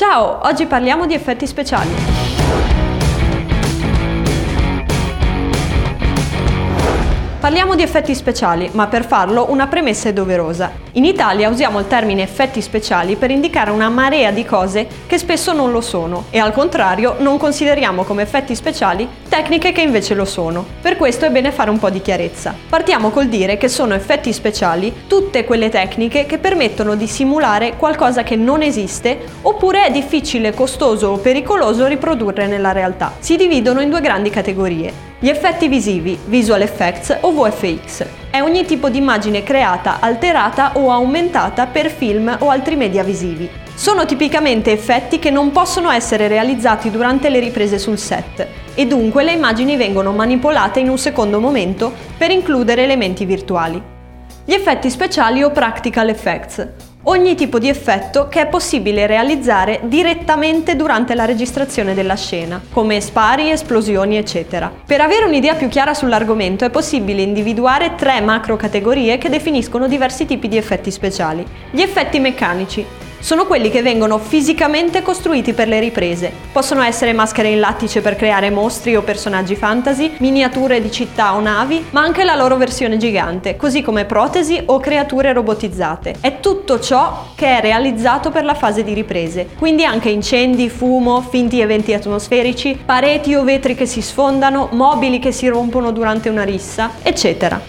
Ciao, oggi parliamo di effetti speciali. Parliamo di effetti speciali, ma per farlo una premessa è doverosa. In Italia usiamo il termine effetti speciali per indicare una marea di cose che spesso non lo sono e al contrario non consideriamo come effetti speciali tecniche che invece lo sono. Per questo è bene fare un po' di chiarezza. Partiamo col dire che sono effetti speciali tutte quelle tecniche che permettono di simulare qualcosa che non esiste oppure è difficile, costoso o pericoloso riprodurre nella realtà. Si dividono in due grandi categorie gli effetti visivi, visual effects o VFX. È ogni tipo di immagine creata, alterata o aumentata per film o altri media visivi. Sono tipicamente effetti che non possono essere realizzati durante le riprese sul set e dunque le immagini vengono manipolate in un secondo momento per includere elementi virtuali. Gli effetti speciali o practical effects ogni tipo di effetto che è possibile realizzare direttamente durante la registrazione della scena, come spari, esplosioni, eccetera. Per avere un'idea più chiara sull'argomento è possibile individuare tre macro categorie che definiscono diversi tipi di effetti speciali. Gli effetti meccanici, sono quelli che vengono fisicamente costruiti per le riprese. Possono essere maschere in lattice per creare mostri o personaggi fantasy, miniature di città o navi, ma anche la loro versione gigante, così come protesi o creature robotizzate. È tutto ciò che è realizzato per la fase di riprese, quindi anche incendi, fumo, finti eventi atmosferici, pareti o vetri che si sfondano, mobili che si rompono durante una rissa, eccetera.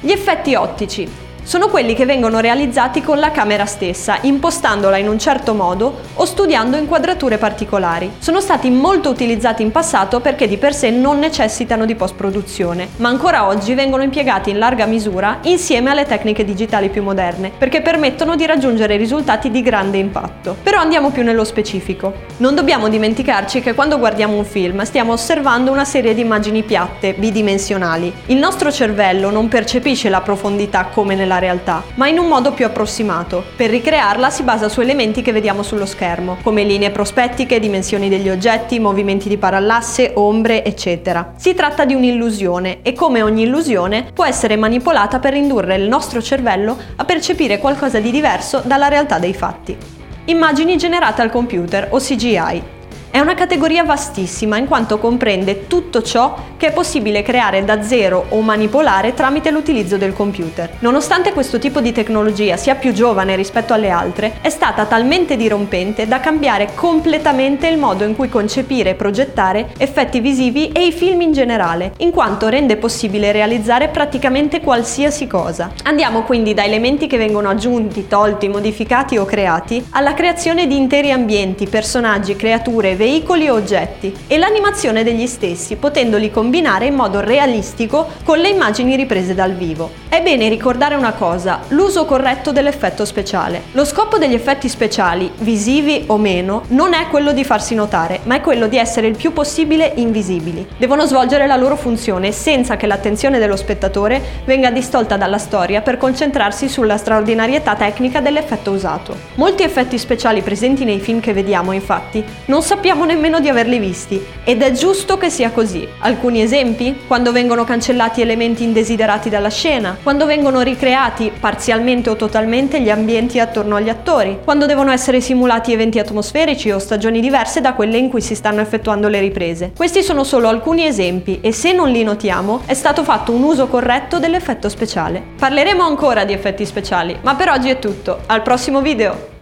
Gli effetti ottici sono quelli che vengono realizzati con la camera stessa, impostandola in un certo modo o studiando inquadrature particolari. Sono stati molto utilizzati in passato perché di per sé non necessitano di post-produzione, ma ancora oggi vengono impiegati in larga misura insieme alle tecniche digitali più moderne, perché permettono di raggiungere risultati di grande impatto. Però andiamo più nello specifico. Non dobbiamo dimenticarci che quando guardiamo un film stiamo osservando una serie di immagini piatte, bidimensionali. Il nostro cervello non percepisce la profondità come nella la realtà, ma in un modo più approssimato. Per ricrearla si basa su elementi che vediamo sullo schermo, come linee prospettiche, dimensioni degli oggetti, movimenti di parallasse, ombre, eccetera. Si tratta di un'illusione e come ogni illusione può essere manipolata per indurre il nostro cervello a percepire qualcosa di diverso dalla realtà dei fatti. Immagini generate al computer o CGI è una categoria vastissima in quanto comprende tutto ciò che è possibile creare da zero o manipolare tramite l'utilizzo del computer. Nonostante questo tipo di tecnologia sia più giovane rispetto alle altre, è stata talmente dirompente da cambiare completamente il modo in cui concepire e progettare effetti visivi e i film in generale, in quanto rende possibile realizzare praticamente qualsiasi cosa. Andiamo quindi da elementi che vengono aggiunti, tolti, modificati o creati, alla creazione di interi ambienti, personaggi, creature, veicoli o oggetti e l'animazione degli stessi, potendoli combinare in modo realistico con le immagini riprese dal vivo. È bene ricordare una cosa, l'uso corretto dell'effetto speciale. Lo scopo degli effetti speciali, visivi o meno, non è quello di farsi notare, ma è quello di essere il più possibile invisibili. Devono svolgere la loro funzione senza che l'attenzione dello spettatore venga distolta dalla storia per concentrarsi sulla straordinarietà tecnica dell'effetto usato. Molti effetti speciali presenti nei film che vediamo, infatti, non sappiamo sappiamo nemmeno di averli visti ed è giusto che sia così. Alcuni esempi? Quando vengono cancellati elementi indesiderati dalla scena, quando vengono ricreati parzialmente o totalmente gli ambienti attorno agli attori, quando devono essere simulati eventi atmosferici o stagioni diverse da quelle in cui si stanno effettuando le riprese. Questi sono solo alcuni esempi e se non li notiamo è stato fatto un uso corretto dell'effetto speciale. Parleremo ancora di effetti speciali, ma per oggi è tutto. Al prossimo video!